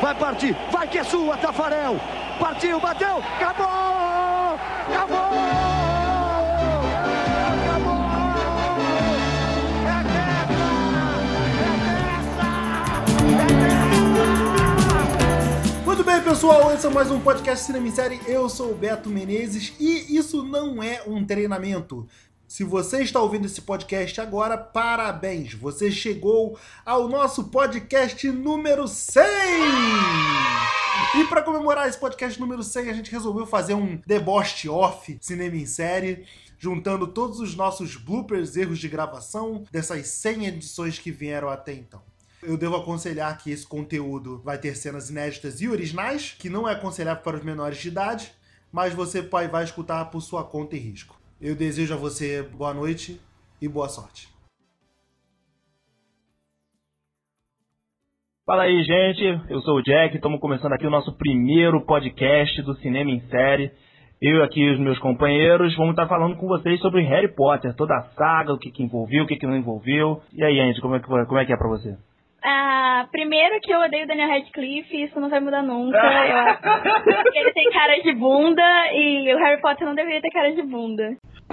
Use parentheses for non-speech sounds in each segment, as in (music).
vai partir, vai que é sua, Tafarel. Partiu, bateu, acabou! Acabou! Acabou! É Muito bem, pessoal, esse é mais um podcast Cinema em Série. Eu sou o Beto Menezes e isso não é um treinamento. Se você está ouvindo esse podcast agora, parabéns! Você chegou ao nosso podcast número 100! E para comemorar esse podcast número 100, a gente resolveu fazer um deboche off Cinema em Série, juntando todos os nossos bloopers, erros de gravação dessas 100 edições que vieram até então. Eu devo aconselhar que esse conteúdo vai ter cenas inéditas e originais, que não é aconselhável para os menores de idade, mas você vai escutar por sua conta e risco. Eu desejo a você boa noite e boa sorte. Fala aí, gente. Eu sou o Jack. Estamos começando aqui o nosso primeiro podcast do Cinema em Série. Eu aqui e os meus companheiros vamos estar falando com vocês sobre Harry Potter, toda a saga, o que, que envolveu, o que, que não envolveu. E aí, Andy, como é que, como é, que é pra você? Ah, primeiro que eu odeio Daniel Radcliffe, isso não vai mudar nunca. (laughs) Eu acho que ele tem cara de bunda e o Harry Potter não deveria ter cara de bunda.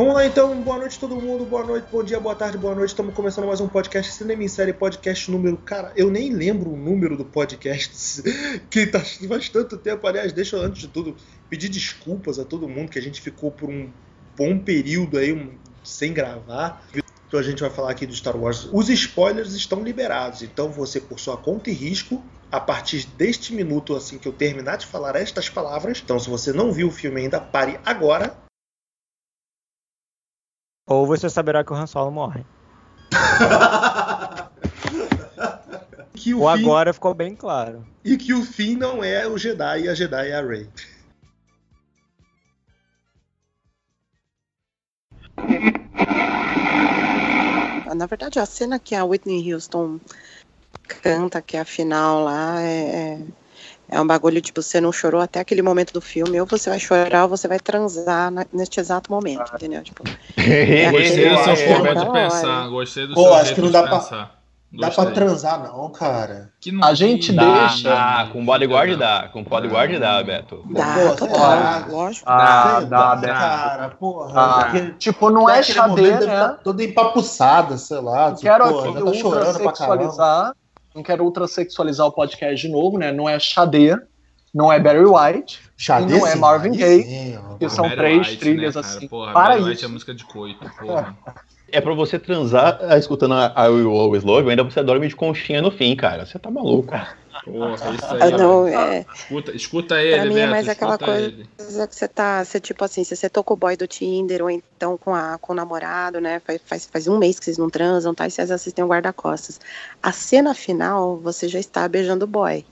Vamos lá então, boa noite todo mundo, boa noite, bom dia, boa tarde, boa noite. Estamos começando mais um podcast Cinema em Série, podcast número. Cara, eu nem lembro o número do podcast, (laughs) que tá faz tanto tempo. Aliás, deixa eu, antes de tudo pedir desculpas a todo mundo que a gente ficou por um bom período aí um, sem gravar. Então a gente vai falar aqui do Star Wars. Os spoilers estão liberados, então você, por sua conta e risco, a partir deste minuto, assim que eu terminar de falar estas palavras, então se você não viu o filme ainda, pare agora ou você saberá que o Han Solo morre. (laughs) que o Ou fim... agora ficou bem claro. E que o fim não é o Jedi e a Jedi é a Rey. Na verdade, a cena que a Whitney Houston canta, que é a final lá, é, é, um bagulho tipo, você não chorou até aquele momento do filme, ou você vai chorar ou você vai transar na, neste exato momento, entendeu? Tipo, (laughs) é gostei do seu forma de pensar, gostei do Pô, seu acho que não dá pra- pensar. Dá Gostei. pra transar, não, cara. Que não A gente dá, deixa- dá, Ah, com bodyguard dá. Com bodyguard dá, Beto. dá, Pô, total, lógico. Ah, dá, dá. cara, porra. Ah, Porque tipo, não é xadê, deve né? tá toda empapuçada, sei lá. Não quero aqui já tá chorando pra caramba. Não quero ultrassexualizar o podcast de novo, né? Não é xadê, não é Barry White, Xadê, não é Marvin Gaye, que são Barry três White, trilhas né, assim. Porra, Para Barry White isso. é música de coito, (laughs) porra. É pra você transar ah, escutando a I Will Always Love You, ainda você dorme de conchinha no fim, cara. Você tá maluco. (laughs) Porra, isso Ah, aí. não, é, Escuta, escuta ele, pra mim é Beto, mais aquela coisa ele. que você tá, você, tipo assim, se você tô com o boy do Tinder, ou então com, a, com o namorado, né, faz, faz, faz um mês que vocês não transam, tá, e vocês assistem o guarda-costas. A cena final, você já está beijando o boy.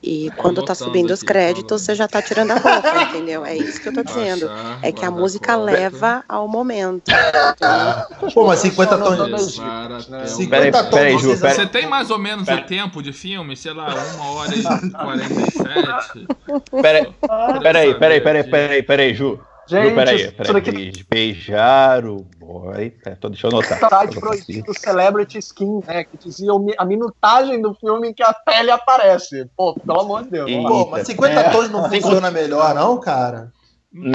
E quando tá subindo os créditos, falando. você já tá tirando a roupa, (laughs) entendeu? É isso que eu tô dizendo. É que a música leva ao momento. Pô, mas 50 Não, não, tons. não, Levar até o- 50 Peraí, tons. Você tem mais ou menos Pera- o tempo de filme? Sei lá, uma hora e 47? Peraí, peraí, peraí, peraí, peraí, Ju. Gente, peraí, isso peraí. daqui Beijar, o boy. É, tô, deixa eu anotar. site proibido Celebrity Skin, né? Que dizia a minutagem do filme em que a pele aparece. Pô, pelo amor de Deus. Pô, mas 50 É. tons não funciona melhor, não, cara? Não,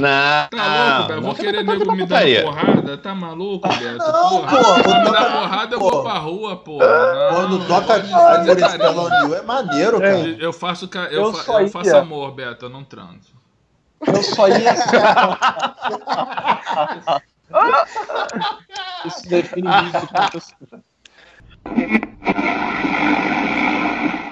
Tá louco, Vou querer tá nego me dar porrada? Tá maluco, Beto? Não, Porra, pô, se me dá dar porrada, eu pô. vou pra rua, porra. Não, Quando toca pelo New é maneiro, cara. Eu faço, eu, Eu faço amor, Beto, eu não transo. Eu só ia. (laughs) Isso define isso.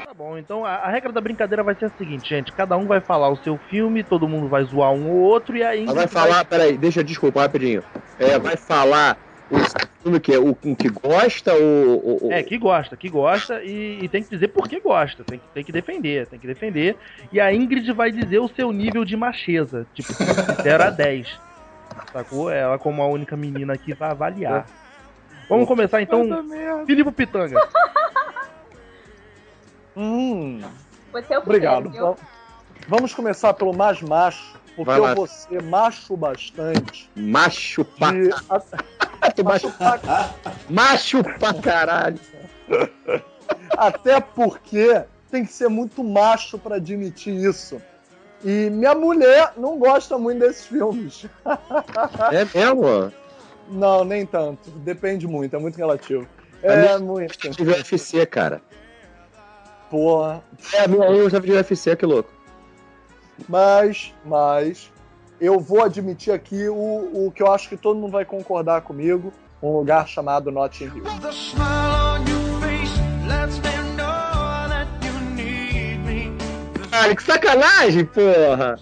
Tá bom, então a, a regra da brincadeira vai ser a seguinte, gente. Cada um vai falar o seu filme, todo mundo vai zoar um ou outro, e aí. Ela vai falar, peraí, deixa, desculpa, rapidinho. É, vai falar o filme que é o que gosta ou. ou- É, que gosta, que gosta e, e tem que dizer por que gosta, tem que, tem que defender, tem que defender. E a Ingrid vai dizer o seu nível de macheza, tipo, de 0 a 10. Sacou? Ela, como a única menina aqui, vai avaliar. Vamos começar então. Filipe Pitanga. Hum, Você é o obrigado. primeiro? Então, vamos começar pelo mais macho, porque eu vou ser macho bastante. Macho pra, De... (laughs) macho, macho pra caralho. Até porque tem que ser muito macho pra admitir isso. E minha mulher não gosta muito desses filmes. É mesmo? Não, nem tanto. Depende muito, é muito relativo. É muito. De UFC, cara. Porra. É, a eu gostava de UFC, que louco. Mas, mas, eu vou admitir aqui o, o que eu acho que todo mundo vai concordar comigo: um lugar chamado Notting Hill. Cara, que sacanagem, porra!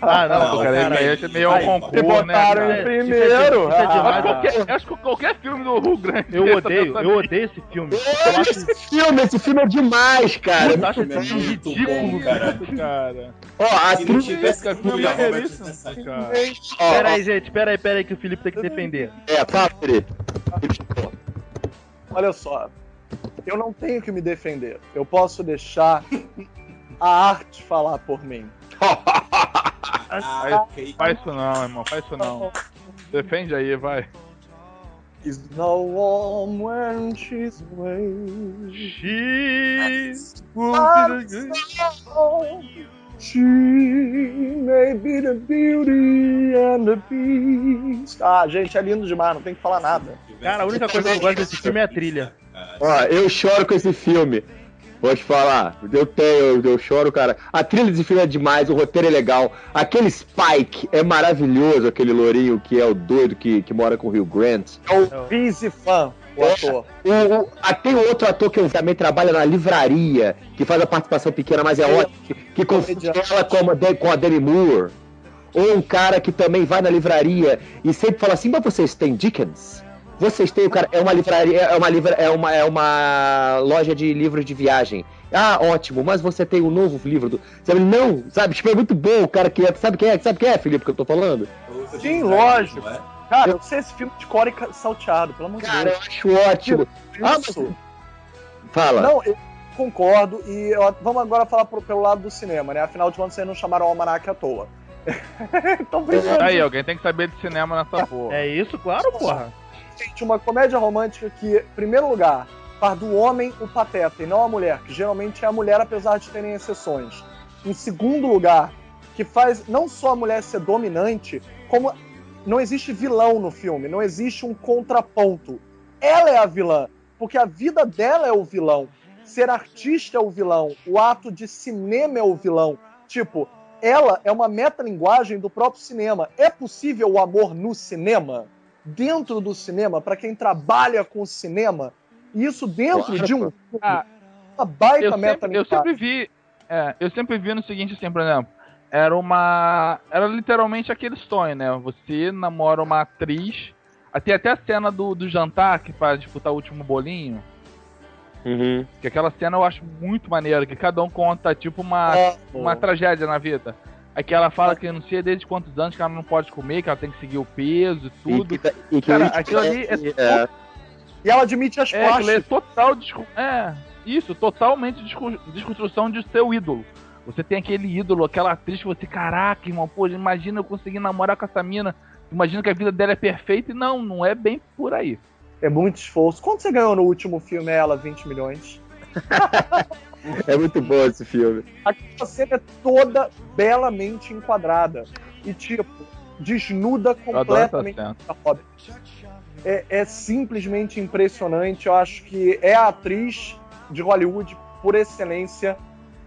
Ah, não, Não, cara, cara. é meio ao concurso, né, botaram em primeiro. Isso é Ah, demais, Acho, qualquer, acho que qualquer filme do Rio Grande. Eu odeio, eu odeio esse filme. Eu acho, esse filme, esse filme é demais, cara. eu acho esse É filme muito ridículo. bom, cara. cara. Ó, a Se não tivesse é Roberts isso, nessa cara. Ó, Pera aí, gente, pera aí, pera aí, que o Felipe tem que defender. É, fala, Felipe. Olha só, eu não tenho que me defender. Eu posso deixar a arte falar por mim. (laughs) Ah, ok. Faz isso não, irmão. Faz isso não. Defende aí, vai. Is no warm when she's away. She... She may be the beauty and the beast. Ah, gente, é lindo demais, não tem que falar nada. Cara, a única coisa que eu gosto desse filme é a trilha. Ó, eu choro com esse filme. Vou te falar, eu tenho, eu, eu choro, cara. A trilha desse filme é demais, o roteiro é legal. Aquele Spike é maravilhoso, aquele lourinho que é o doido que, que mora com o Rio Grant. É o Busy Fan, o É. ator. O, o, ah, tem outro ator que eu também trabalha na livraria, que faz a participação pequena, mas é Sim. ótimo, que, que confunde ela com a, com a Demi Moore. Ou um cara que também vai na livraria e sempre fala assim, mas vocês têm Dickens? Vocês têm o cara, é uma livraria, é uma livra, é uma, é uma loja de livros de viagem. Ah, ótimo, mas você tem um novo livro do. Sabe, não, sabe, tipo, é muito bom o cara que é. Sabe quem é? Sabe quem é, Felipe, que eu tô falando? Sim, lógico. É? Cara, eu sei esse filme de core salteado, pelo amor de Cara, eu Deus. acho ótimo. Ah, mas- Isso. Fala. Não, eu concordo. E eu- vamos agora falar pro- pelo lado do cinema, né? Afinal de contas, vocês não chamaram o Almanac à toa. (laughs) primeiro, Aí, alguém tem que saber de cinema nessa porra. É isso, claro, porra. Gente, uma comédia romântica que, em primeiro lugar, faz do homem o pateta e não a mulher, que geralmente é a mulher, apesar de terem exceções. Em segundo lugar, que faz não só a mulher ser dominante, como não existe vilão no filme, não existe um contraponto. Ela é a vilã, porque a vida dela é o vilão. Ser artista é o vilão, o ato de cinema é o vilão. Tipo, ela é uma metalinguagem do próprio cinema. É possível o amor no cinema? Dentro do cinema, para quem trabalha com cinema? E isso dentro Claro, de um Ah, uma baita eu sempre, eu sempre vi. É, eu sempre vi no seguinte, assim, por exemplo. Era uma. Era literalmente aquele sonho, né? Você namora uma atriz. Tem até a cena do, do jantar que faz disputar o último bolinho. Uhum. Que aquela cena eu acho muito maneira, que cada um conta tipo uma, É, uma tragédia na vida. Aí que ela fala que não sei desde quantos anos que ela não pode comer, que ela tem que seguir o peso e tudo. E que, e que Cara, aquilo ali é é, E ela admite as É, é plásticas. total desco- É, isso, totalmente desco- desconstrução de seu ídolo. Você tem aquele ídolo, aquela atriz que você, caraca, irmão, pô, imagina eu conseguir namorar com essa mina. Imagina que a vida dela é perfeita e não, não é bem por aí. É muito esforço. Quanto você ganhou no último filme, ela? 20 milhões? (laughs) é muito bom esse filme. Aquela cena é toda belamente enquadrada. E, tipo, desnuda Eu adoro essa completamente a. É, é simplesmente impressionante. Eu acho que é a atriz de Hollywood, por excelência,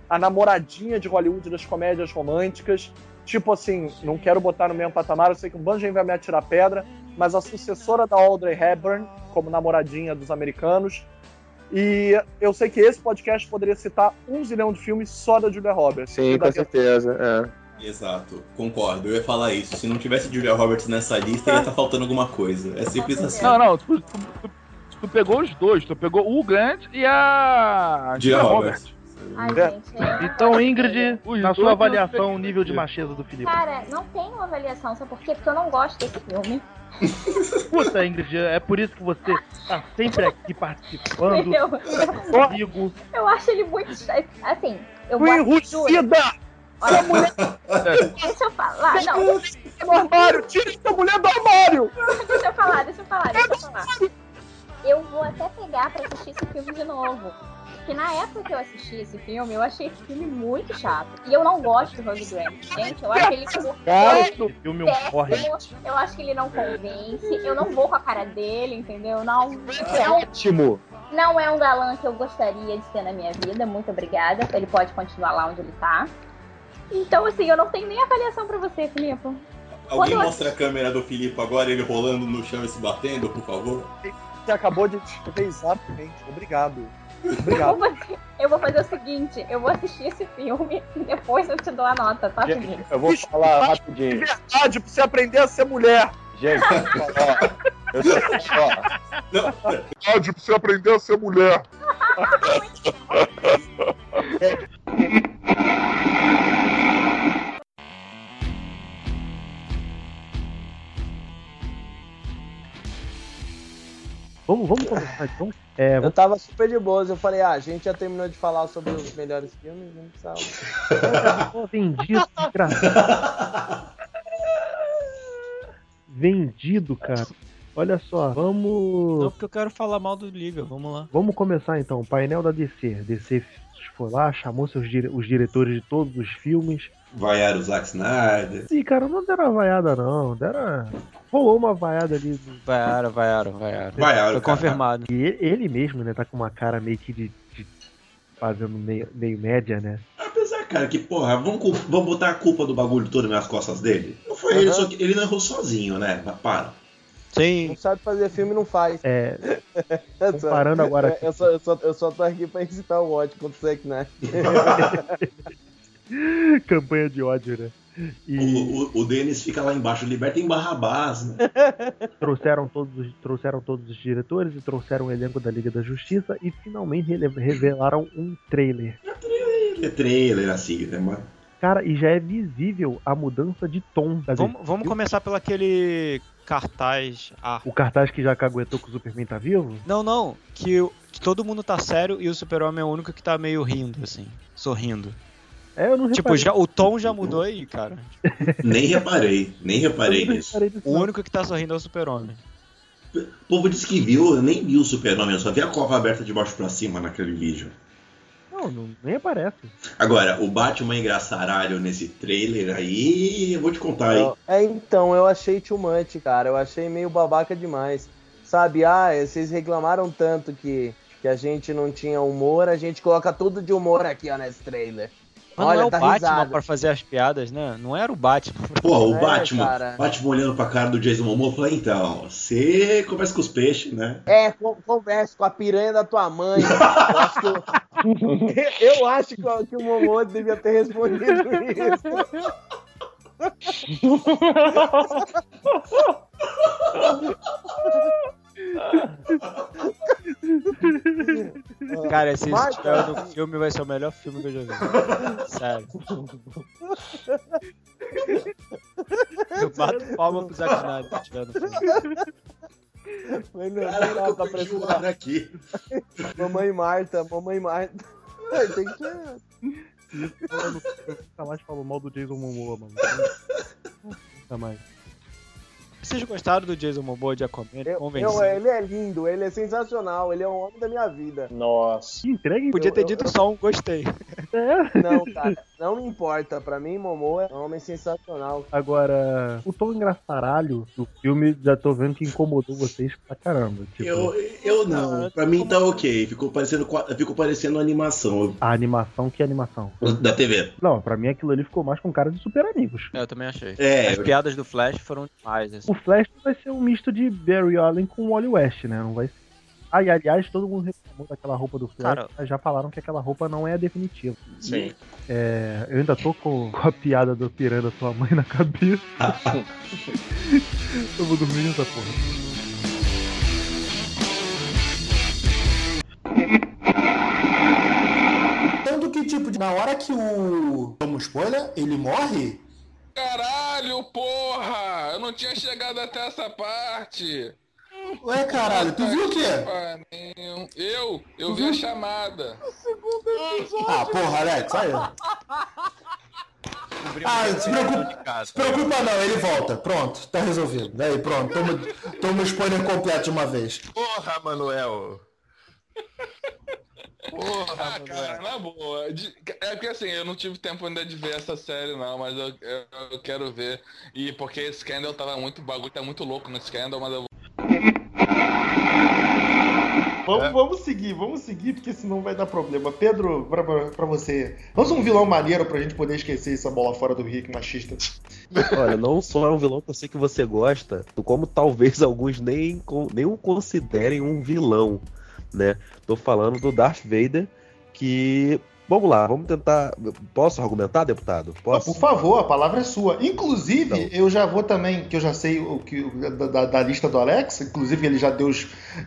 a namoradinha de Hollywood das comédias românticas. Tipo assim, não quero botar no mesmo patamar, eu sei que um bando de gente vai me atirar pedra, mas a sucessora da Audrey Hepburn, como namoradinha dos americanos. E eu sei que esse podcast poderia citar um zilhão de filmes só da Julia Roberts. Sim, com certeza. É. Exato, concordo. Eu ia falar isso. Se não tivesse Julia Roberts nessa lista, ia estar faltando alguma coisa. É simples assim. Não, não, tu, tu- tu- tu pegou os dois, tu pegou o Grant e a Julia Julia Roberts. Ai, É. gente. é- Então, Ingrid, na sua avaliação, o nível de macheza do Felipe. Cara, não tem uma avaliação, sabe por quê? Porque eu não gosto desse filme. Puta, Ingrid, é por isso que você tá sempre aqui participando. Eu, Comigo. eu acho ele muito. Assim, eu juro. enrucida! Olha, (laughs) deixa eu falar. Não, Do armário! Tira essa mulher do armário! deixa eu falar, deixa eu falar, deixa eu falar. Eu vou até pegar pra assistir esse filme de novo. Porque na época que eu assisti esse filme, eu achei esse filme muito chato. E eu não gosto do Hugh Grant. Gente, eu acho ele esse filme é péssimo. Eu acho que ele não convence. Eu não vou com a cara dele, entendeu? Não, É ótimo. não é um galã que eu gostaria de ter na minha vida. Muito obrigada. Ele pode continuar lá onde ele tá. Então, assim, eu não tenho nem avaliação pra você, Filipe. Alguém mostra a câmera do Filipe agora, ele rolando no chão e se batendo, por favor? Você acabou de descrever exatamente. Obrigado. Eu Obrigado. vou, fazer, eu vou fazer o seguinte, eu vou assistir esse filme e depois eu te dou a nota, tá, Felipe? Eu vou falar De rapidinho. verdade, pra você aprender a ser mulher. Gente, (laughs) ó, eu ó, Verdade pra você aprender a ser mulher. Vamos, vamos começar então. É, Eu tava super de boas, eu falei, ah, a gente já terminou de falar sobre os melhores filmes, não precisava. (laughs) vendido, desgraçado. Vendido, cara. Olha só, vamos. Não, porque eu quero falar mal do Liga, vamos lá. Vamos começar então. Painel da DC. DC foi lá, chamou seus dire- os diretores de todos os filmes. Vaiar o Zack Snyder. Sim, cara, não deram vaiada não. Deram. Rolou uma vaiada ali. do- Vaiaram, vaiaram, vaiaram. Vaiaram, Foi cara. confirmado. E ele, ele mesmo, né, tá com uma cara meio que de. de- fazendo meio, meio média, né? Apesar, cara, que, porra, vamos, vamos botar a culpa do bagulho todo nas costas dele? Não foi ele, Aham. só que ele não errou sozinho, né? Mas Para. Sim. Não sabe fazer filme, não faz. É. (laughs) Comparando agora Eu, eu só, eu, só, eu só tô aqui pra incitar o ódio contra o Zack Snyder. (laughs) Campanha de ódio, né? E O, o, o Denis fica lá embaixo, libertem Barrabás, né? (laughs) trouxeram todos, os, trouxeram todos os diretores e trouxeram o elenco da Liga da Justiça e finalmente revelaram um trailer. É trailer assim, né, mano? Cara, e já é visível a mudança de tom da Vamos, vamos começar pelo aquele cartaz. Ah, O cartaz que já caguetou que o Superman tá vivo? não, não. Que, que todo mundo tá sério e o Super-Homem é o único que tá meio rindo, assim. Sorrindo. É, eu não Tipo, reparei. já, o tom já mudou aí, cara. (laughs) Nem reparei, nem reparei nisso. O único que tá sorrindo é o Super-Homem. O povo disse que viu, eu nem vi o super-homem, eu só vi a cova aberta de baixo pra cima naquele vídeo. Não, não, nem aparece. Agora, o Batman engraçaralho nesse trailer aí, eu vou te contar, hein? É, então, eu achei too much, cara. Eu achei meio babaca demais. Sabe, ah, vocês reclamaram tanto que, que a gente não tinha humor, a gente coloca tudo de humor aqui, ó, nesse trailer. Mas Olha, não é o tá Batman pra fazer as piadas, né? Não era o Batman. (laughs) Porra, o É, Batman, cara. Batman olhando pra cara do Jason Momoa, falou, então, você conversa com os peixes, né? É, con- converse com a piranha da tua mãe. Eu acho que, o- (laughs) eu acho que o Momoa devia ter respondido isso. (laughs) Cara, esse spell do filme vai ser o melhor filme que eu já vi. Sério. Eu bato palma pro Zack Snyder se tiver no filme. Mas não, Caraca, não dá eu pra perdi o precisar. ar aqui. Mamãe Marta, mamãe Marta. Ai, Tem que ser. Nunca mais falou mal do Jason Momoa, mano. Nunca mais. Vocês gostaram do Jason Momoa de Aquaman? Ele Eu, eu- ele é lindo, ele é sensacional, ele é o homem da minha vida. Nossa. Entregue. Podia ter eu- dito só um gostei. Não, cara, não me importa. Pra mim, Momoa é um homem sensacional. Agora, o tom engraçaralho do filme, já tô vendo que incomodou vocês pra caramba. Tipo, Eu, eu não, pra mim tá ok, ficou parecendo, ficou parecendo animação a animação, que animação? da TV. Não, pra mim aquilo ali ficou mais com cara de super amigos. É, eu também achei. É, As piadas do Flash foram demais. Assim. O Flash vai ser um misto de Barry Allen com Wally West, né? Não vai ser. Ah, e aliás, todo mundo reclamou daquela roupa do Flash, Cara- mas já falaram que aquela roupa não é a definitiva. Sim. É, eu ainda tô com, com a piada do pirando a tua mãe na cabeça. (laughs) eu vou dormir nessa porra. Tanto que tipo, de- na hora que o. Toma spoiler, ele morre. Caralho, porra! Eu não tinha chegado até essa parte. Ué, caralho, tu viu o quê? Eu? Eu vi a chamada. Ah, porra, Alex, aí. Ah, se preocupa, se preocupa não, ele volta. Pronto, tá resolvido. Aí, pronto, toma, toma o spoiler completo de uma vez. Porra, Manuel. Porra, ah, cara, na boa. É porque assim, eu não tive tempo ainda de ver essa série, não, mas eu, eu, eu quero ver. E porque Scandal tava muito. O bagulho tá muito louco no Scandal, mas eu vou. Vamos, vamos seguir, vamos seguir, porque senão vai dar problema. Pedro, pra, pra, pra você. Vamos um vilão maneiro pra gente poder esquecer essa bola fora do Rick machista. Olha, não só é um vilão que eu sei que você gosta, como talvez alguns nem, nem o considerem um vilão, né? Tô falando do Darth Vader, que. Vamos lá, vamos tentar. Posso argumentar, deputado? Posso? Por favor, a palavra é sua. Inclusive, eu já vou também, que eu já sei o que da, da- lista do Alex, inclusive ele já deu,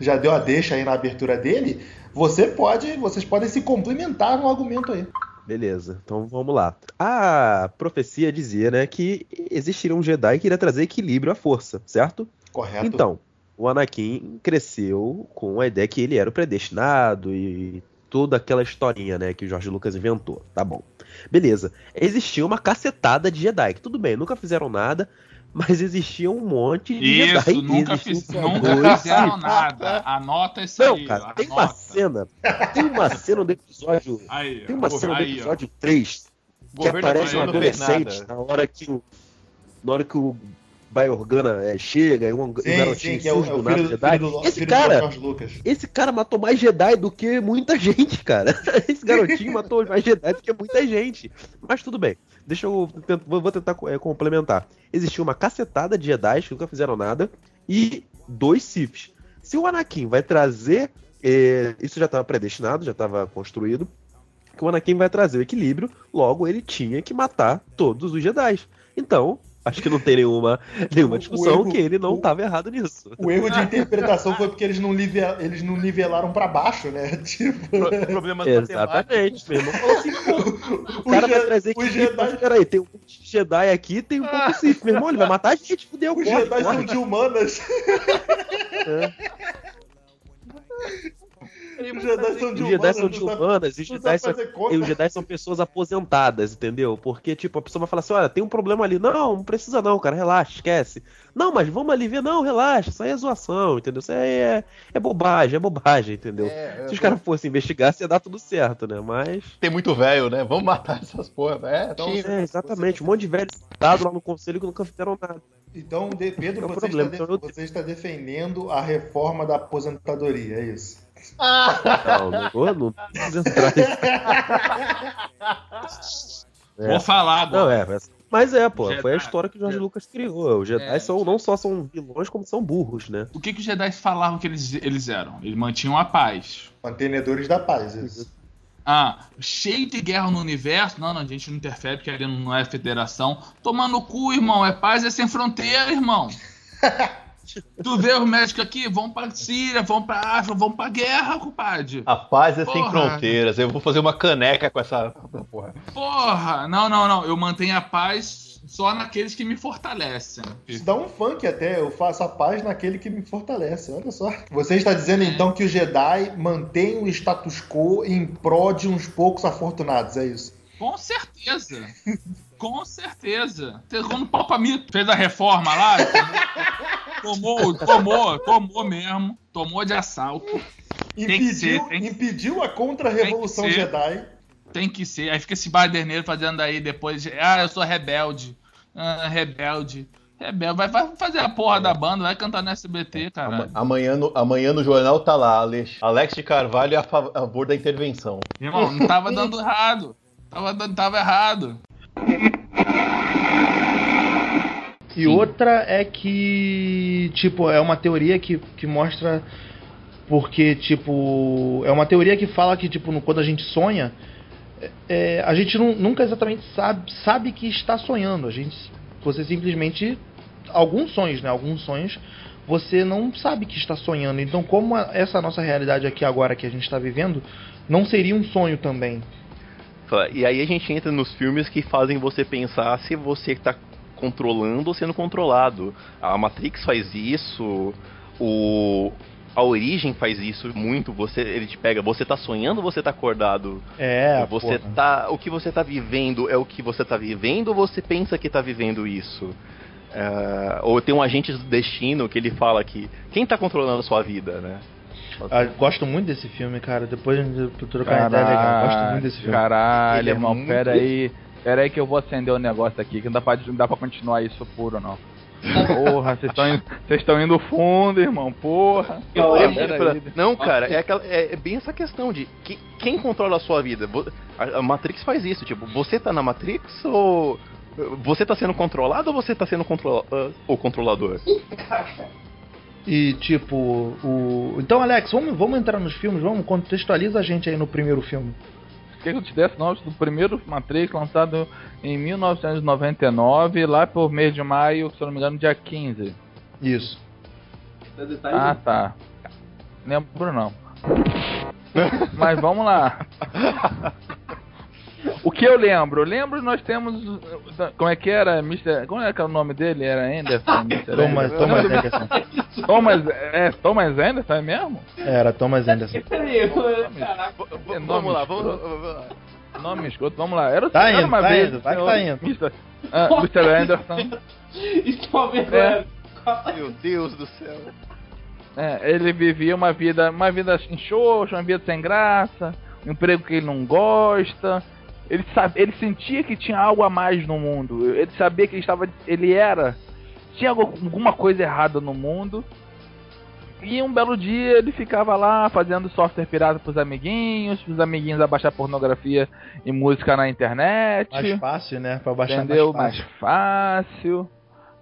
já deu a deixa aí na abertura dele. Você pode, vocês podem se complementar no argumento aí. Beleza, então vamos lá. A profecia dizia, né, que existiria um Jedi que iria trazer equilíbrio à força, certo? Correto. Então, o Anakin cresceu com a ideia que ele era o predestinado e toda aquela historinha, né, que o George Lucas inventou. Tá bom. Beleza. Existia uma cacetada de Jedi, que tudo bem, nunca fizeram nada, mas existia um monte de Isso, Jedi. nunca, fiz, nunca fizeram nada. Anota isso Não, aí. cara, tem anota. uma cena. Tem uma cena do episódio. Aí, tem uma ó, cena do aí, ó. episódio 3 que aparece um adolescente na hora que o. Na hora que o Bai Organa é, chega, e um, Sim, garotinho sim, que é o, é filho, Jedi. do, Esse cara, esse cara matou mais Jedi do que muita (laughs) gente, cara. (laughs) Esse garotinho matou mais Jedi do que muita gente. Mas tudo bem. Deixa eu. vou tentar é, complementar. Existiu uma cacetada de Jedi que nunca fizeram nada. E dois Siths. Se o Anakin vai trazer. é, isso já estava predestinado, já estava construído. Que o Anakin vai trazer o equilíbrio. Logo, ele tinha que matar todos os Jedi. Então. Acho que não tem nenhuma, nenhuma discussão erro- que ele não estava errado nisso. O erro de interpretação foi porque eles não, live- eles não nivelaram pra baixo, né? (laughs) Tipo. Problemas Exatamente, meu irmão falou assim, pô, (laughs) o cara vai trazer aqui, mas peraí, tem um monte de Jedi aqui, tem um pouco Sith, meu irmão, ele vai matar a gente, fudeu, Os corre, Jedi corre. são de humanas. (laughs) Os Jedi são de Os Jedi humanas. são de sabe- humanas, e os Jedi são, e os Jedi são pessoas aposentadas, entendeu? Porque, tipo, a pessoa vai falar assim, olha, tem um problema ali. Não, não precisa não, cara, relaxa, esquece. Não, mas vamos ali ver, não, relaxa, isso aí é zoação, entendeu? Isso aí é, é bobagem, é bobagem, entendeu? É, Se os é. caras fossem investigar, ia dar tudo certo, né? Mas... Tem muito velho, né? Vamos matar essas porra. É, Então, é, exatamente, um monte de velho sentado lá no conselho que nunca fizeram nada. Então, Pedro, É o você, problema, está então eu- você está defendendo a reforma da aposentadoria, é isso? Não, não vou, não entrar É. (laughs) Vou falar agora. Não, é, mas- mas é, pô, Jedi. foi a história que o Jorge Lucas criou. Os Jedi É. são, não só são vilões, como são burros, né? O que, que os Jedi falavam que eles, eles eram? Eles mantinham a paz. Mantenedores da paz, isso. Ah, cheio de guerra no universo. Não, não, a gente não interfere porque ali não é federação. Tomando no cu, irmão. É paz, é sem fronteira, irmão. (laughs) tu vê os médicos aqui, vão pra Síria, vão pra África, vão pra guerra, compadre. A paz é sem Porra. fronteiras. Eu vou fazer uma caneca com essa porra. Porra, não, não, não. Eu mantenho a paz só naqueles que me fortalecem. Isso dá um funk até, eu faço a paz naquele que me fortalece, olha só. Você está dizendo então que os Jedi mantêm o status quo em prol de uns poucos afortunados, é isso? Com certeza. Com certeza. Quando o Papa Mito fez a reforma lá, tomou, tomou, tomou mesmo. Tomou de assalto. Impediu, ser, tem impediu a contra-revolução. Jedi. Tem que ser. Aí fica esse baderneiro fazendo aí depois. Ah, eu sou rebelde. Ah, rebelde. Rebelde. Vai, vai fazer a porra da banda, vai cantar no SBT, caralho. Amanhã no, amanhã no jornal tá lá, Alex, Alex de Carvalho é a fa- a favor da intervenção. Irmão, não tava dando (laughs) errado. Tava, tava errado. E outra é que, tipo, é uma teoria que, que mostra. Porque, tipo, é uma teoria que fala que, tipo, no- quando a gente sonha, é, a gente nu- nunca exatamente sabe, sabe que está sonhando. A gente, você simplesmente. Alguns sonhos, né? Alguns sonhos você não sabe que está sonhando. Então, como essa nossa realidade aqui agora que a gente está vivendo não seria um sonho também? E aí a gente entra nos filmes que fazem você pensar se você tá controlando ou sendo controlado. A Matrix faz isso, o a Origem faz isso muito. Você ele te pega, você tá sonhando, ou você tá acordado. É, você porra. tá, o que você tá vivendo é o que você tá vivendo ou você pensa que tá vivendo isso? É, ou tem um agente do destino que ele fala que quem tá controlando a sua vida, né? Ah, gosto muito desse filme, cara. Depois de trocar uma ideia é legal. Gosto muito desse filme. Caralho, Ele é irmão, muito- pera aí. Pera aí que eu vou acender o negócio aqui, que não dá pra, não dá pra continuar isso puro, não. Porra, vocês estão indo, vocês estão indo fundo, irmão, porra. É, Pera aí. não, cara, é, aquela- é- é bem essa questão de que- quem controla a sua vida. A, a Matrix faz isso, tipo, você tá na Matrix ou você tá sendo controlado ou você tá sendo controla ah, o controlador? E tipo, o. Então, Alex, vamos, vamos entrar nos filmes, vamos contextualiza a gente aí no primeiro filme. Quer que eu te desse nomes do primeiro Matrix lançado em 1999, lá por mês de maio, se eu não me engano, dia 15. Isso. Ah, tá. Lembro não. (laughs) Mas vamos lá. (laughs) O que eu lembro? Eu lembro nós temos. uh, Como é que era? Mr. Como é que era o nome dele? Era Anderson? Mr. (laughs) Thomas- Anderson. Thomas Anderson. Thomas, é, Thomas Anderson, é mesmo? Era Thomas Anderson. (laughs) Vamos lá, vamos- Nome escuto, vamos lá. Era, Tá era indo, (laughs) uma tá vez, indo, vai que senhor tá indo. Mr. ah, Mr. Anderson. Estou vendo. É. Meu Deus do céu. É, ele vivia uma vida, uma vida em xoxa, uma vida sem graça, um emprego que ele não gosta. Ele sabe, ele sentia que tinha algo a mais no mundo. Ele sabia que ele estava, ele era tinha alguma coisa errada no mundo. E um belo dia ele ficava lá fazendo software pirata pros amiguinhos, pros amiguinhos abaixar pornografia e música na internet. Mais fácil, né? Pra baixar Entendeu? mais Mais fácil. fácil.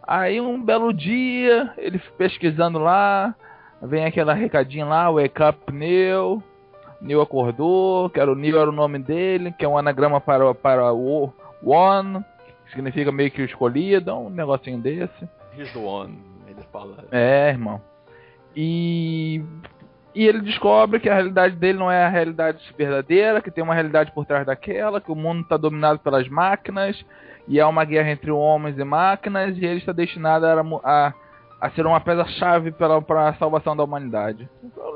Aí um belo dia, ele pesquisando lá, vem aquela recadinho lá, Wake Up Neil. Neil acordou, que era o Neil era o nome dele, que é um anagrama para, para o One, que significa meio que o escolhido, um negocinho desse. Here's the one. Ele fala. É, irmão. E e ele descobre que a realidade dele não é a realidade verdadeira, que tem uma realidade por trás daquela, que o mundo está dominado pelas máquinas e há uma guerra entre homens e máquinas e ele está destinado a, a, a ser uma peça-chave para para a salvação da humanidade.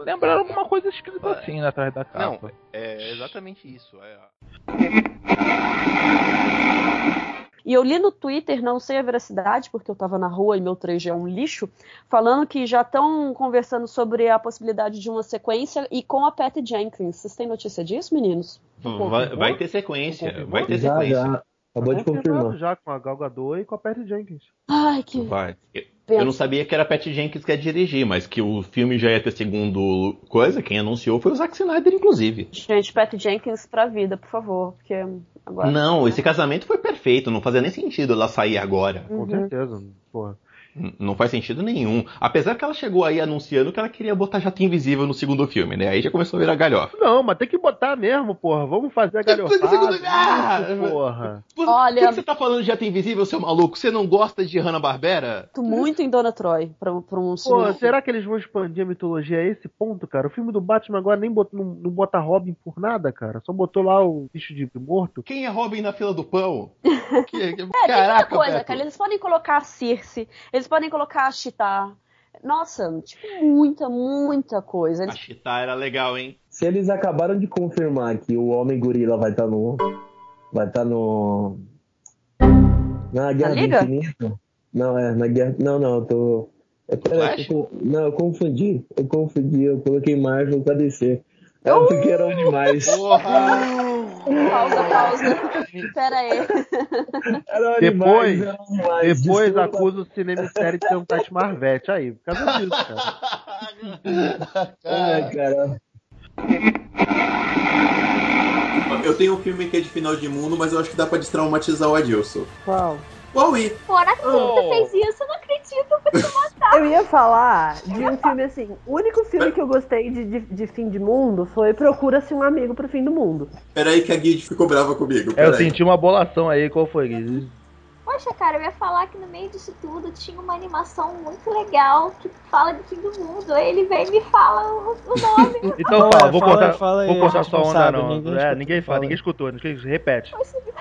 Lembraram alguma coisa escrita assim né, atrás da capa. Não, é exatamente isso. É. E eu li no Twitter, não sei a veracidade, porque eu tava na rua e meu 3G é um lixo, falando que já estão conversando sobre a possibilidade de uma sequência e com a Patty Jenkins. Vocês têm notícia disso, meninos? Vai, vai ter sequência. Vai ter Já, sequência. já. Acabou de confirmar. já com a Gal Gadot e com a Patty Jenkins. Ai, que. Vai. Eu, eu não sabia que era Pat Jenkins que ia dirigir, mas que o filme já ia ter segundo coisa, quem anunciou foi o Zack Snyder, inclusive. Gente, Patty Jenkins pra vida, por favor, porque agora. Não, esse casamento foi perfeito, não fazia nem sentido ela sair agora. Com Uhum. certeza, porra. Não faz sentido nenhum. Apesar que ela chegou aí anunciando que ela queria botar Jato Invisível no segundo filme, né? Aí já começou a virar galhofa. Não, mas tem que botar mesmo, porra. Vamos fazer a galhofada. isso, porra. Olha- Por que, que você tá falando de Jato Invisível, seu maluco? Você não gosta de Hanna-Barbera? Tô muito em Dona Troy pra, pra um Pô, segundo. será que eles vão expandir a mitologia a esse ponto, cara? O filme do Batman agora nem bot, não, não bota Robin por nada, cara. Só botou lá o bicho de morto. Quem é Robin na fila do pão? (laughs) Que- que- É, tem muita Caraca, coisa, Beto. cara. Eles podem colocar a Circe, eles podem colocar a Chita. Nossa, tipo, muita, muita coisa. A Eles... Chita era legal, hein? Se eles acabaram de confirmar que o Homem Gorila vai estar no. Vai estar no. Na Guerra do Liga? Infinito. Não, é, na Guerra. Não, não, eu tô. Eu, peraí, eu não, eu confundi. Eu confundi, eu coloquei Marvel com a DC. É porque eram animais. Pausa, pausa. Pera aí. Eram Depois, depois acusa o cinema série de ser um Tati Marvete aí, por causa disso, cara. Ai, cara. Eu tenho um filme que é de final de mundo, mas eu acho que dá pra destraumatizar o Adilson. Qual? Huawei. Fora assim, você fez isso, eu não acredito, eu vou te matar. Eu ia falar de um filme assim. O único filme que eu gostei de, de, de fim de mundo foi Procura-se um Amigo pro Fim do Mundo. Peraí que a Guide ficou brava comigo. É, eu senti uma bolação aí, qual foi, Gui? Poxa, cara, eu ia falar que no meio disso tudo tinha uma animação muito legal que fala de fim do mundo. Aí ele vem e me fala o, o nome. (laughs) Então Fala, vou cortar, fala aí, vou cortar sua não onda sabe, não. ninguém é, escutou, ninguém fala, fala ninguém escutou, ninguém repete.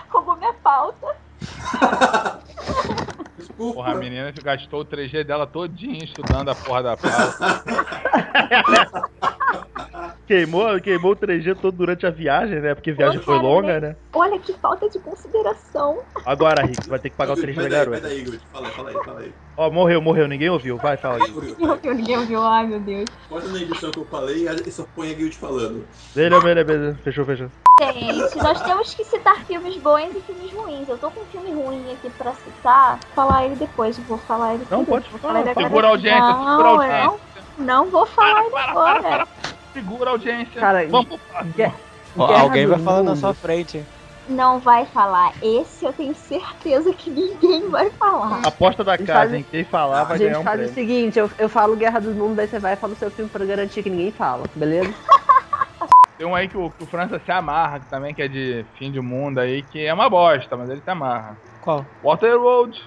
Roubou minha pauta. (laughs) Porra, a menina gastou o 3G dela todinho estudando a porra da pauta. (laughs) Queimou, queimou o 3G todo durante a viagem, né? Porque a viagem foi longa, né? Olha que falta de consideração. Agora, Rick, você vai ter que pagar o 3G da garota. daí, Good. Fala aí, fala aí, fala aí. Ó, morreu, morreu, ninguém ouviu. Vai, fala aí. Ninguém ouviu, ninguém ouviu. Ai, meu Deus. Corta na edição que eu falei e só põe a Guild falando. Beleza, beleza, beleza. Fechou, fechou. Gente, nós temos que citar filmes bons e filmes ruins. Eu tô com um filme ruim aqui pra citar. Vou falar ele depois, eu vou falar ele Não, pode Vou falar. ele agora. Segura a audiência, não, segura a audiência. Não, não vou falar ele agora. Segura a audiência. Cara, Vamos. Ó, Guerra alguém vai falar na Mundo. sua frente. Não vai falar. Esse eu tenho certeza que ninguém vai falar. Aposta da gente casa, faz- hein? Quem falar vai a gente ganhar um faz prêmio. o seguinte, eu, eu falo Guerra dos Mundos, daí você vai e fala o seu filme pra garantir que ninguém fala, beleza? (laughs) Tem um aí que o, que o França se amarra, que também que é de fim de mundo aí, que é uma bosta, mas ele se amarra. Qual? Waterworld.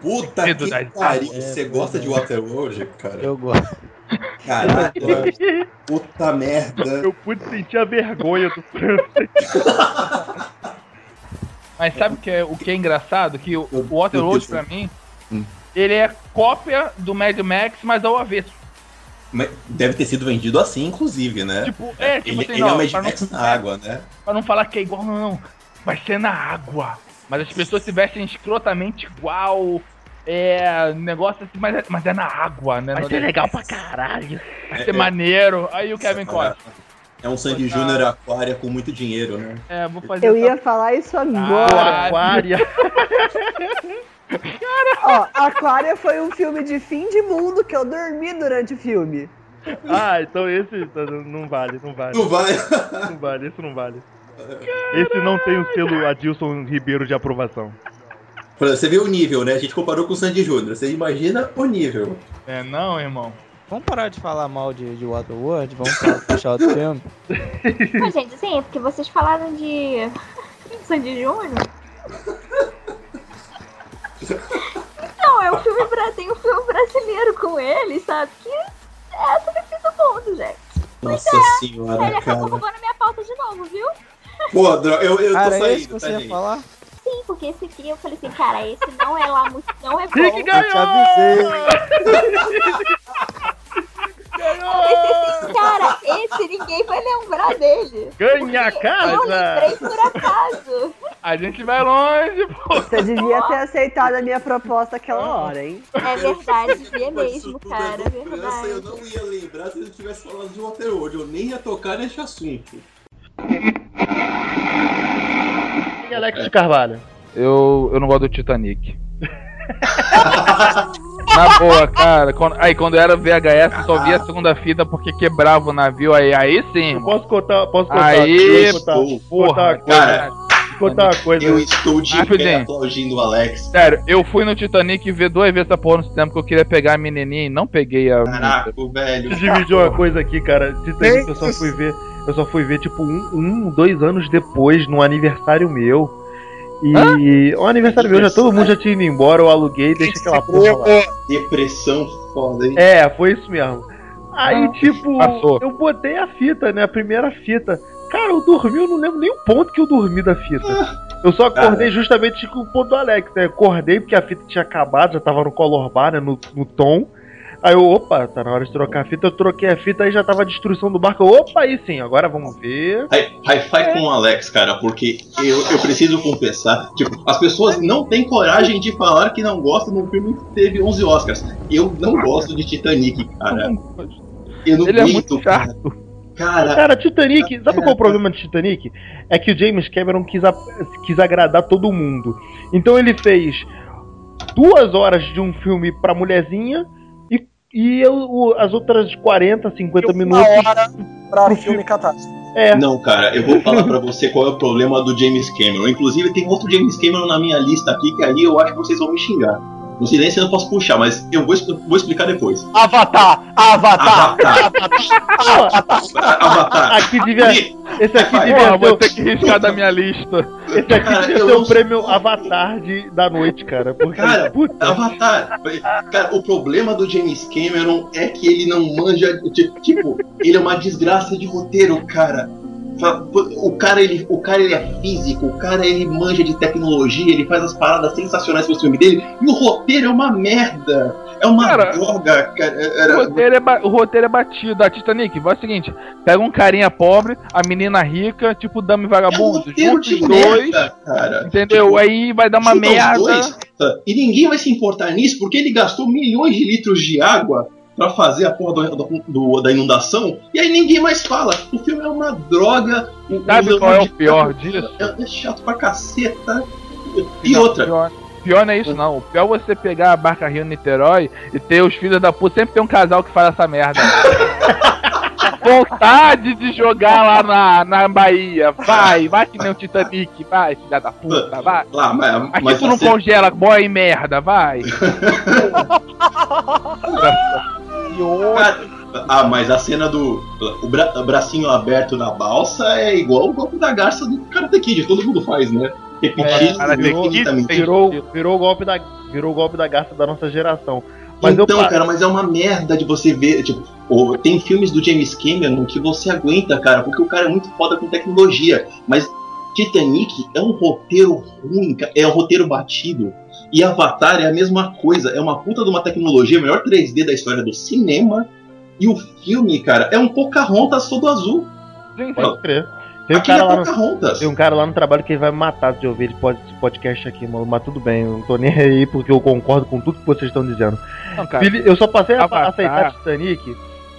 Puta que das pariu. águas. Você gosta de Waterworld, cara? Eu gosto. Caralho. (laughs) Puta merda. Eu pude sentir a vergonha do França. (laughs) Mas sabe o que é, o que é engraçado? Que o, o Waterworld, pra mim, Hum. ele é cópia do Mad Max, mas ao avesso. Deve ter sido vendido assim, inclusive, né? Tipo, é, tipo ele, assim, ele não, é o Mad não- Max na água, né? Pra não falar que é igual, não, não. Vai ser na água. Mas as pessoas se vestem escrotamente igual. É. Negócio assim, mas é, mas é na água, né? Vai ser legal pra caralho. Vai ser maneiro. Aí o Kevin Costa. É um Sandy Júnior Aquária com muito dinheiro, né? É, vou fazer Eu essa- ia falar isso agora. Ah, Aquária. (laughs) Ó, Aquária foi um filme de fim de mundo que eu dormi durante o filme. Ah, então esse não vale, não vale. Não vale. Não vale, esse não vale. Esse não tem o selo Adilson Ribeiro de aprovação. Você vê o nível, né? A gente comparou com o Sandy Júnior. Você imagina o nível. É, não, irmão. Vamos parar de falar mal de, de Waterworld? Vamos falar, puxar outro filme? Mas, gente, sim, porque vocês falaram de. (laughs) Sandy Júnior? Filme bra... tem um filme brasileiro com ele, sabe? Que é sobre o fim do mundo, gente. Nossa Ele senhora, acabou cara. roubando minha pauta de novo, viu? Pô, eu, eu Cara, tô é saindo, esse que você tá, ia falar? Sim, porque esse aqui eu falei assim, cara, esse não é lá muito. Não é bom. Rick Eu te avisei. Eu (laughs) assim, cara, esse ninguém vai lembrar dele. Ganha a Eu casa! lembrei por acaso. A gente vai longe, pô. Você devia ter aceitado a minha proposta aquela hora, hein? É verdade, devia mesmo, tudo cara, é é França, eu verdade. não ia lembrar se ele tivesse falado de Waterworld. Eu nem ia tocar nesse assunto. E Alex Carvalho? Eu, eu não gosto do Titanic. (laughs) Na boa, cara. Quando, aí quando era VHS, eu só via a segunda fita porque quebrava o navio. Aí, aí sim, Eu posso contar, posso contar, Aí, posso contar, pô, contar porra, coisa, Cara, contar uma coisa. eu estou de Rapidinho. pé aplaudindo o Alex. Sério, eu fui no Titanic ver duas vezes essa porra no cinema porque eu queria pegar a menininha e não peguei a. Caraca, velho. Te dividir uma coisa aqui, cara. Titanic eu só fui ver. Eu só fui ver, tipo, um, um, dois anos depois, num aniversário meu. E um aniversário meu, já todo mundo já tinha ido embora, eu aluguei, deixa aquela porra lá. Depressão foda, hein? É, foi isso mesmo. Aí, tipo, passou. eu botei a fita, né? A primeira fita. Cara, eu dormi, eu não lembro nem o ponto que eu dormi da fita. Eu só acordei justamente com o ponto do Alex, né? Acordei porque a fita tinha acabado, já tava no color bar, né? No, no tom. Aí eu, opa, tá na hora de trocar a fita. Eu troquei a fita, aí já tava a destruição do barco. Opa, aí sim, agora vamos ver. High five com o Alex, cara, porque eu, eu preciso confessar. Tipo, as pessoas não têm coragem de falar que não gostam de um filme que teve 11 Oscars. Eu não gosto de Titanic, cara. Eu não Ele é muito chato. Cara, Cara, Titanic, sabe qual é o problema de Titanic? É que o James Cameron quis, a- quis agradar todo mundo. Então ele fez duas horas de um filme pra mulherzinha e, e eu- o- as outras 40, 50 minutos. Uma hora pra filme catástrofe. É. Não, cara, eu vou falar pra você qual é o problema do James Cameron. Inclusive, tem outro James Cameron na minha lista aqui, que aí eu acho que vocês vão me xingar. No silêncio eu não posso puxar, mas eu vou, vou explicar depois. Avatar! Avatar! Avatar! Avatar! Aqui devia. Esse aqui Porra, devia vou ser. ter que riscar da minha lista. Esse aqui Cara, devia ser não o prêmio Avatar de, da noite, cara. Porque, Cara, puta. Avatar. Cara, o problema do James Cameron é que ele não manja. ti- Tipo, ele é uma desgraça de roteiro, cara. O cara, ele, o cara ele é físico, o cara ele manja de tecnologia, ele faz as paradas sensacionais pro filme dele, e o roteiro é uma merda. É uma Cara, droga, cara. O Era, roteiro, é ba- o roteiro é batido. A Titanic, vai o seguinte: pega um carinha pobre, a menina rica, tipo Dama e Vagabundo. roteiro junta de dois, merda, cara. entendeu? Aí vai dar uma merda. dois, tá? e ninguém vai se importar nisso porque ele gastou milhões de litros de água pra fazer a porra do- do- do- da inundação e aí ninguém mais fala. O filme é uma droga. O, Sabe qual é o pior disso? É, é chato pra caceta. E Não, outra. Pior, pior não é isso, não. O pior é você pegar a barca Rio Niterói e ter os filhos da puta. Sempre tem um casal que faz essa merda. (laughs) Vontade de jogar lá na, na Bahia. Vai, vai que nem o Titanic. Vai, filha da puta, vai. Lá, mas, Aqui mas tu não assim- congela e merda, vai. (laughs) (laughs) Cara, ah, mas a cena do o bra- o bracinho aberto na balsa é igual o golpe da garça do Karate Kid, todo mundo faz, né? Repetido, Karate virou, Kid também. virou, virou o golpe da virou o golpe da garça da nossa geração. Mas então, eu cara, mas é uma merda de você ver. Tipo, ô, tem filmes do James Cameron que você aguenta, cara, porque o cara é muito foda com tecnologia. Mas Titanic é um roteiro ruim, é um roteiro batido. E Avatar é a mesma coisa, é uma puta de uma tecnologia, o melhor 3D da história do cinema. E o filme, cara, é um Pocahontas todo azul. Pode crer. Tem um, Aquilo cara é lá no, tem um cara lá no trabalho que ele vai me matar de ouvir esse pod- esse podcast aqui, mano. Mas tudo bem, eu não tô nem aí porque eu concordo com tudo que vocês estão dizendo. Não, cara, eu só passei a Avatar- aceitar Titanic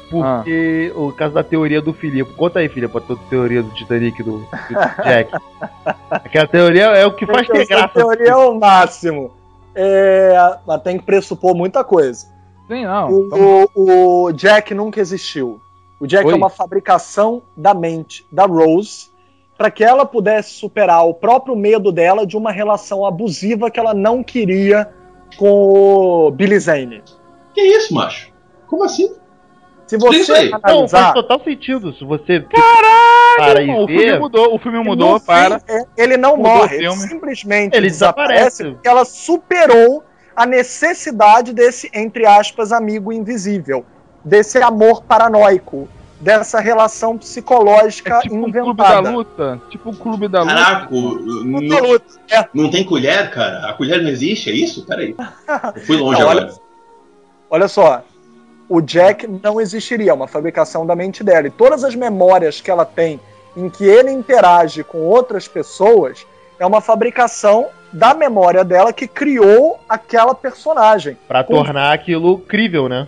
porque o caso da teoria do Filipe. Conta aí, Filipe, a tua teoria do Titanic do, do Jack. (laughs) Aquela teoria é o que faz ter graça. teoria é o máximo. É, mas tem que pressupor muita coisa. Sim, não. O, o- o Jack nunca existiu. O Jack Oi? é uma fabricação da mente da Rose para que ela pudesse superar o próprio medo dela de uma relação abusiva que ela não queria com o Billy Zane. Que isso, macho? Como assim? Se Isso você aí. Não, faz analisar, total sentido. Se você. Caralho, para irmão, o filme mudou, o filme mudou, no para. fim, é- ele não o morre, ele simplesmente Ele desaparece desaparece. porque ela superou a necessidade desse, entre aspas, amigo invisível, desse amor paranoico, dessa relação psicológica É tipo um clube da inventada. luta. Tipo um clube da luta. Caraca, o- não, É. não tem colher, cara? A colher não existe, é isso? Peraí. (laughs) Eu fui longe Não, olha- agora. Olha só, o Jack não existiria, é uma fabricação da mente dela. E todas as memórias que ela tem em que ele interage com outras pessoas é uma fabricação da memória dela que criou aquela personagem. Pra Com tornar aquilo crível, né?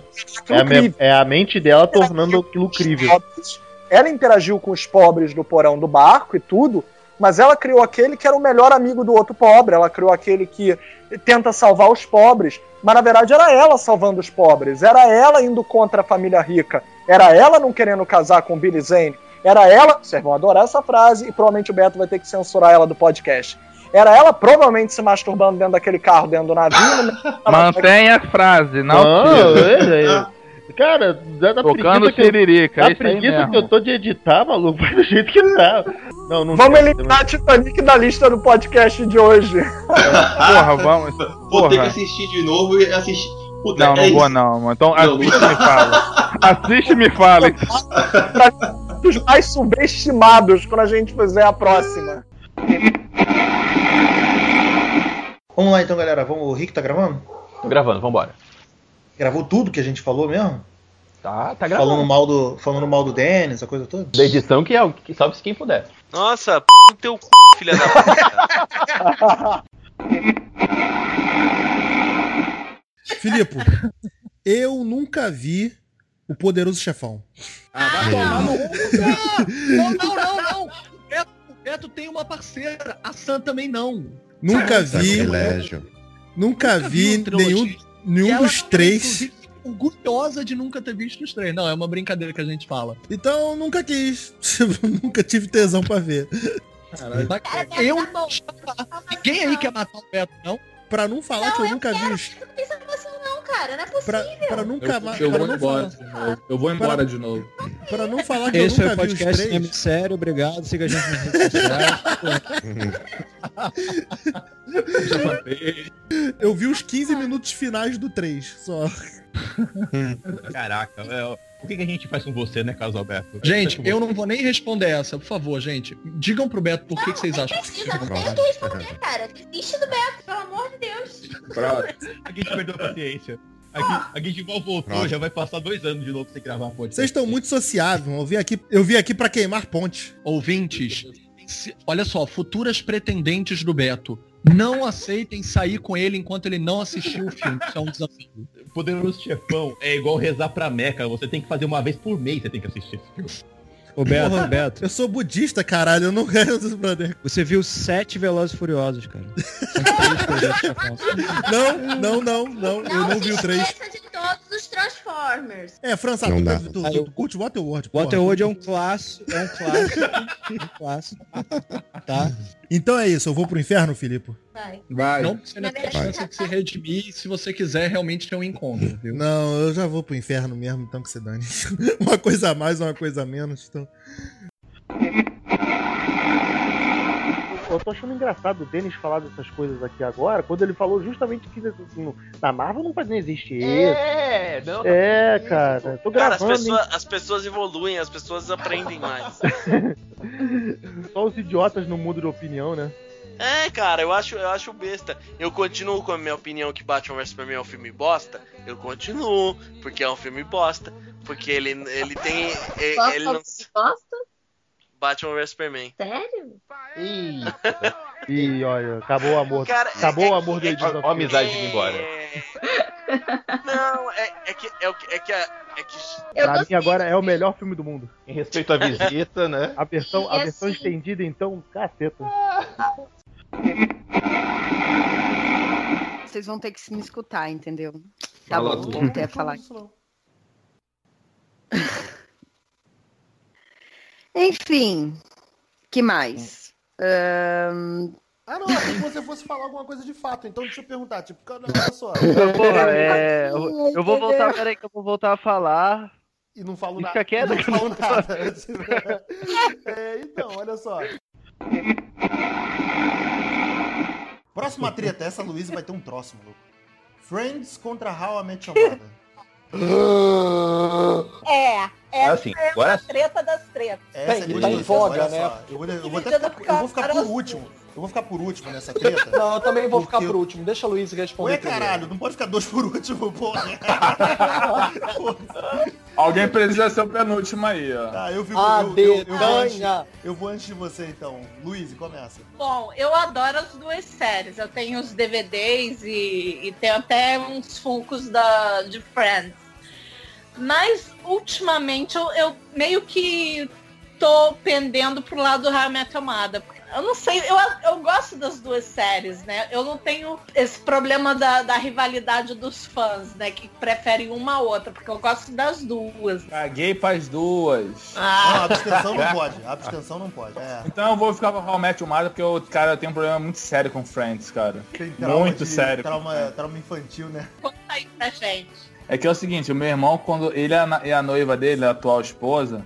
É a, é a mente dela tornando aquilo crível. pobres. Ela interagiu com os pobres do porão do barco e tudo, mas ela criou aquele que era o melhor amigo do outro pobre. Ela criou aquele que tenta salvar os pobres, mas na verdade era ela salvando os pobres. Era ela indo contra a família rica. Era ela não querendo casar com o Billy Zane. Era ela. Vocês vão adorar essa frase e provavelmente o Beto vai ter que censurar ela do podcast. Era ela provavelmente se masturbando dentro daquele carro, dentro do navio. Mantenha a frase, não. Não, é. (laughs) Cara, dá da Tocando preguiça que eu, da é preguiça que eu tô de editar, maluco, vai (laughs) do jeito que tá. Não, não Vamos eliminar Titanic da lista do podcast de hoje. Porra, vamos. Vou ter que Porra. assistir de novo e assistir. Puta, Não, é não isso. vou não, mano. Então Não, assiste e me fala. (laughs) Assiste e me fala. Os mais subestimados quando a gente fizer a próxima. Vamos lá então, galera. Vamos... O Rick tá gravando? Tô gravando, vambora. Gravou tudo que a gente falou mesmo? Tá, tá gravando. Falando mal do, falando mal do Dennis, essa coisa toda? Da edição que, é, que salve-se quem puder. Nossa, p no teu c, filha da puta. (laughs) Filipe, eu nunca vi o Poderoso Chefão. Ah, vai tomar no (laughs) Não, não, não, não. O Beto, o Beto tem uma parceira. A Sam também não. Nunca vi. Sacrilégio. Nunca vi um trilogia. nenhum, nenhum dos tá, três. inclusive, orgulhosa de nunca ter visto os três. Não, é uma brincadeira que a gente fala. Então nunca quis. (laughs) nunca tive tesão pra ver. Cara, eu não. Ninguém aí quer matar o Beto, não? Pra não falar que eu nunca vi os. Não tem salvação não, cara. Não é Pra, possível. pra nunca Eu, mais. eu pra vou não embora falar- de novo. Eu vou embora de novo. Pra não falar que Esse eu nunca o vi os podcast três. Sério, obrigado. Siga a gente nas redes sociais. Eu vi os 15 minutos finais do 3, só. Caraca, é, o que, que a gente faz com você, né, Carlos Alberto? Gente, eu não vou nem responder essa, por favor, gente. Digam pro Beto por que, que vocês acham. Precisa, não tem o que responder, cara. Desiste do Beto, pelo amor de Deus. A gente perdeu a paciência. A, a gente mal voltou, Pronto. já vai passar dois anos de novo sem gravar podcast. Vocês estão muito sociáveis. Eu vim aqui, eu vim aqui pra queimar ponte. Ouvintes, se- olha só, futuras pretendentes do Beto. Não aceitem sair com ele enquanto ele não assistiu o filme. Isso é um desafio. Poderoso Chefão é igual rezar pra Meca. Você tem que fazer uma vez por mês, você tem que assistir esse filme. Ô, Beto, Porra, Beto. Eu sou budista, caralho. Eu não quero dos brother. Você viu sete Velozes e Furiosos, cara. (laughs) Não, não, não, não. Eu não vi o 3. Esqueça de todos os Transformers. É, França, Não tu, dá. tu, tu, tu, tu curte Waterworld. porra. Waterworld é um clássico, é um clássico. (laughs) um clássico. Tá? Então é isso, eu vou pro inferno, Filipe? Vai. Vai. Não, você ainda tem chance de se redimir se você quiser realmente ter um encontro, viu? Não, eu já vou pro inferno mesmo, então que se dane. (laughs) uma coisa a mais, uma coisa a menos. Então... Eu tô achando engraçado o Denis falar dessas coisas aqui agora, quando ele falou justamente que assim, no- na Marvel não pode nem existir É, não, tá É, isso. cara, tô Cara, as gravando. pessoas, as pessoas evoluem, as pessoas aprendem mais. (laughs) Só os idiotas não mudam de opinião, né? É, cara, eu acho, eu acho besta. Eu continuo com a minha opinião que Batman vs Superman é um filme bosta. Eu continuo, porque é um filme bosta. Porque ele, ele tem. Ele, ele não... Gosta? Batman vs Superman. Sério? Ih, olha, acabou o amor. Cara, acabou o amor do Edson. Ó a amizade indo embora. Não, é, é que. É, é que. a- É que Pra mim agora é o melhor filme do mundo. Em respeito à visita, né? A versão, a versão assim- estendida, então, caceta. Vocês vão ter que me escutar, entendeu? Tá Fala bom, tudo. voltei a falar. Enfim, que mais? Ahn, Ah, não, achei que você fosse falar alguma coisa de fato, então deixa eu perguntar, tipo, cara, olha só. Porra, é, eu, eu vou voltar, peraí, que eu vou voltar a falar. E não falo E nada. fica (laughs) quieto não falo nada. (laughs) É, então, olha só. Próxima treta, essa Luísa vai ter um troço, maluco. Friends contra How I Met Your Mother. (laughs) É, é Assim, agora a treta das tretas. Essa é gostosa, tá em voga, né? Eu vou, eu vou até ficar, eu vou ficar por último. Eu vou ficar por último nessa treta. Não, eu também vou ficar por último. Deixa a Luiz responder. Ué, primeiro. caralho, não pode ficar dois por último, porra. (laughs) Alguém precisa ser o penúltimo aí, ó. Tá, eu fico. Ah, eu, eu, eu, vou antes, eu vou antes de você, então. Luiz, começa. Bom, eu adoro as duas séries. Eu tenho os DVDs e, e tenho até uns funcos da, de Friends. Mas, ultimamente, eu, eu meio que tô pendendo pro lado do How I Met Mother. Eu não sei, eu, eu gosto das duas séries, né? Eu não tenho esse problema da, da rivalidade dos fãs, né? Que preferem uma a outra, porque eu gosto das duas. Caguei pras duas. Não, a abstenção não pode. A abstenção não pode. É. Então eu vou ficar com o How I Met porque eu, cara, eu tenho um problema muito sério com Friends, cara. Tem trauma Muito de- sério. Trauma, trauma infantil, né? Conta aí pra gente. É que é o seguinte, o meu irmão, quando ele e a na- e a noiva dele, a atual esposa,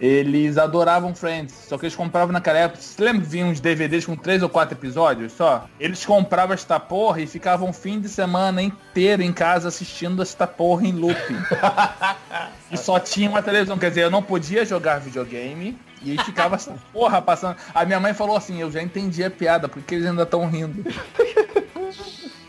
eles adoravam Friends. Só que eles compravam naquela época. Você lembra que vinha uns DVDs com três ou quatro episódios só? Eles compravam esta porra e ficavam um fim de semana inteiro em casa assistindo esta porra em looping. (laughs) e só tinha uma televisão. Quer dizer, eu não podia jogar videogame. E aí ficava essa (laughs) porra passando. A minha mãe falou assim, eu já entendi a piada, porque eles ainda estão rindo. (laughs)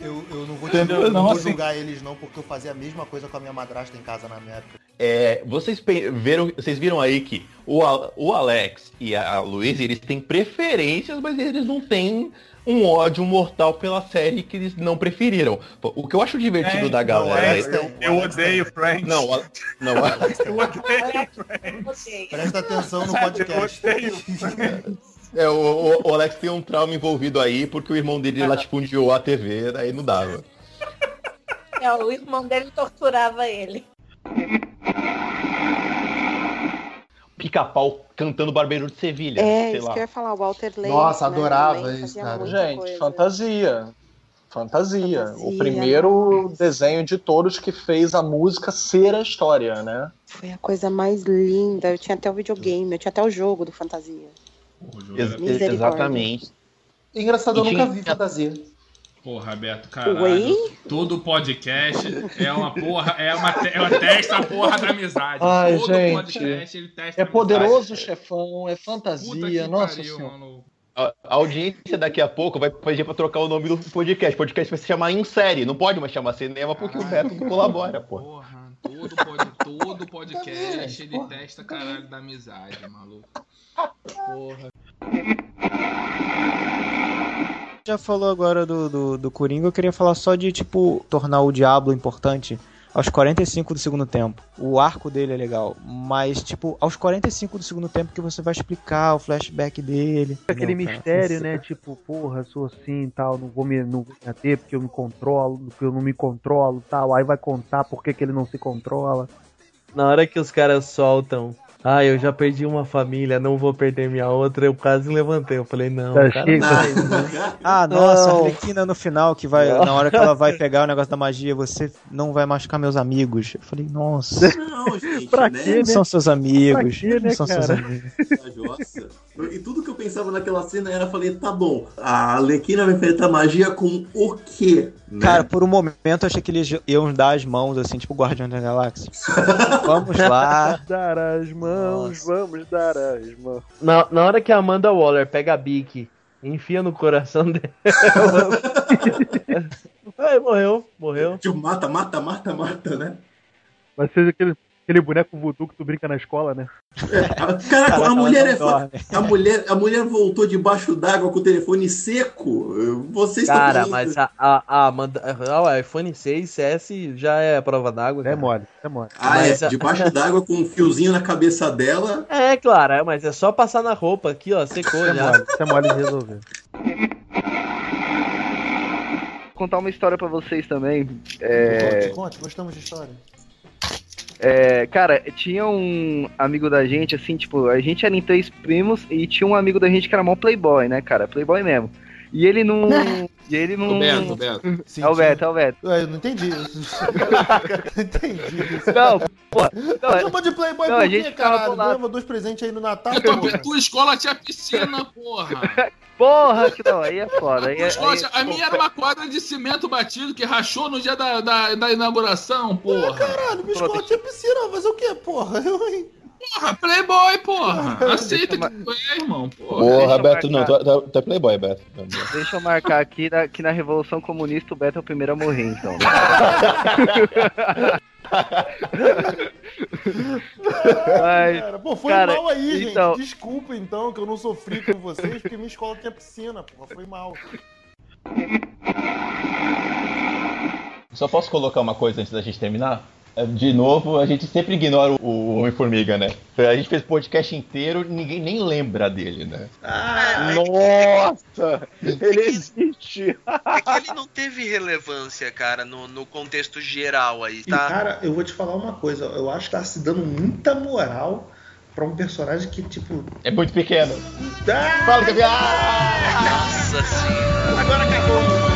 Eu, eu não vou, Entendeu? eu não Não, vou assim- julgar eles não, porque eu fazia a mesma coisa com a minha madrasta em casa na minha época. É, vocês viram, vocês viram aí que o, o Alex e a Luiz, eles têm preferências, mas eles não têm um ódio mortal pela série que eles não preferiram. O que eu acho divertido É, da galera... Alex (laughs) tem, eu odeio Friends. Não, o- não, o- Eu odeio Friends. Presta atenção no podcast. Eu odeio Friends. (laughs) é, o, o- o Alex tem um trauma envolvido aí, porque o irmão dele latifundiou a TV, daí não dava. É, o irmão dele torturava ele. Pica-pau cantando Barbeiro de Sevilha, É, sei isso lá. que eu ia falar, o Walter Lane. Nossa, né, adorava também isso, cara. Gente, coisa. fantasia. Fantasia. Fantasia. O primeiro desenho de todos que fez a música ser a história, né? Foi a coisa mais linda. Eu tinha até o videogame, eu tinha até o jogo do Fantasia. Ex- exatamente. Engraçado, eu nunca vi fantasia. Porra, Beto, caralho. Oi? Todo podcast é uma porra, é uma, é uma testa a porra da amizade. Ai, Todo gente. podcast ele testa É poderoso chefão, é amizade. Puta fantasia, que nossa pariu, senhora. mano. A audiência daqui a pouco vai pedir pra trocar o nome do podcast. O podcast vai se chamar Em Série. Não pode mais chamar cinema porque o Beto não colabora, pô. Porra, todo, pod, todo podcast ele testa caralho da amizade, maluco. Porra. Já falou agora do, do, do Coringa, eu queria falar só de, tipo, tornar o Diablo importante aos 45 do segundo tempo. O arco dele é legal, mas, tipo, aos 45 do segundo tempo que você vai explicar o flashback dele. Aquele cara? mistério, né? Tipo, porra, sou assim e tal, não vou me, não vou me ater porque eu me controlo, porque eu não me controlo e tal. Aí vai contar por que, que ele não se controla. Na hora que os caras soltam, ah, eu já perdi uma família, não vou perder minha outra, eu quase levantei. Eu falei, não, Já cara, não. (laughs) Ah, nossa, a Não. Arlequina no final, que vai, Não. na hora que ela vai (laughs) pegar o negócio da magia, você não vai machucar meus amigos. Eu falei, nossa. Não, gente. Pra né? quê, Não são seus amigos. Pra quê, né, não são seus cara? amigos. Pensava naquela cena era, falei, tá bom, a Alequina vai enfrentar magia com o quê? Né? Cara, por um momento eu achei que eles iam dar as mãos, assim, tipo Guardião da Galáxia. (laughs) Vamos lá. (laughs) Dar as mãos, vamos dar as mãos. Na, na hora que a Amanda Waller pega a Bic e enfia no coração dela. (laughs) Ai, morreu, morreu. Tipo, mata, mata, mata, mata, né? Vai ser aquele, aquele boneco voodoo que tu brinca na escola, né? Caraca, Caraca, a mulher é fa- a mulher, a mulher voltou debaixo d'água com o telefone seco. Vocês estão Cara, falando- mas a, a, a Amanda. ah, O iPhone 6S já é prova d'água. É mole, é mole. Ah, Mas é, a- debaixo d'água com um fiozinho na cabeça dela. É, claro, é, mas é só passar na roupa aqui, ó, secou É já. mole, isso é mole de resolver. contar uma história pra vocês também. É, Conte, conte, gostamos de história. É, cara, tinha um amigo da gente, assim, tipo, a gente era em três primos e tinha um amigo da gente que era mó playboy, né, cara? Playboy mesmo. E ele não. e ele não. O Beto, o Beto. (laughs) é o Beto, é o Beto. Ué, eu não entendi. (laughs) entendi. isso. Não, porra. Não, Chama de Playboy não, por quê, caralho? Ganhava dois presentes aí no Natal, Tua, porra. tua escola tinha piscina, porra. (laughs) Porra, que não, aí é foda. Aí, é- aí- a minha era uma quadra de cimento batido que rachou no dia da, da, da inauguração, porra. Caralho, minha escola tinha piscina, fazer o quê, porra? Eu, hein? Porra, Playboy, porra. Aceita que tu é, irmão, porra. Porra, Beto, não, marcar. tu, tu, tu é Playboy, Beto. Deixa eu marcar aqui na, que na Revolução Comunista o Beto é o primeiro a morrer, então. (laughs) Ai, Cara, pô, foi cara, mal aí, então- gente. Desculpa então que eu não sofri com vocês, porque minha escola tinha piscina, porra. Foi mal. Só posso colocar uma coisa antes da gente terminar? É, De novo, a gente sempre ignora o- Homem-Formiga, né? A gente fez podcast inteiro ninguém nem lembra dele, né? Nossa! Ele existe! É que ele não teve relevância, cara, no, no contexto geral aí, E, tá? cara, eu vou te falar uma coisa. Eu acho que tá se dando muita moral pra um personagem que, tipo. É muito pequeno. Ah, Fala, Gabi! Nossa senhora.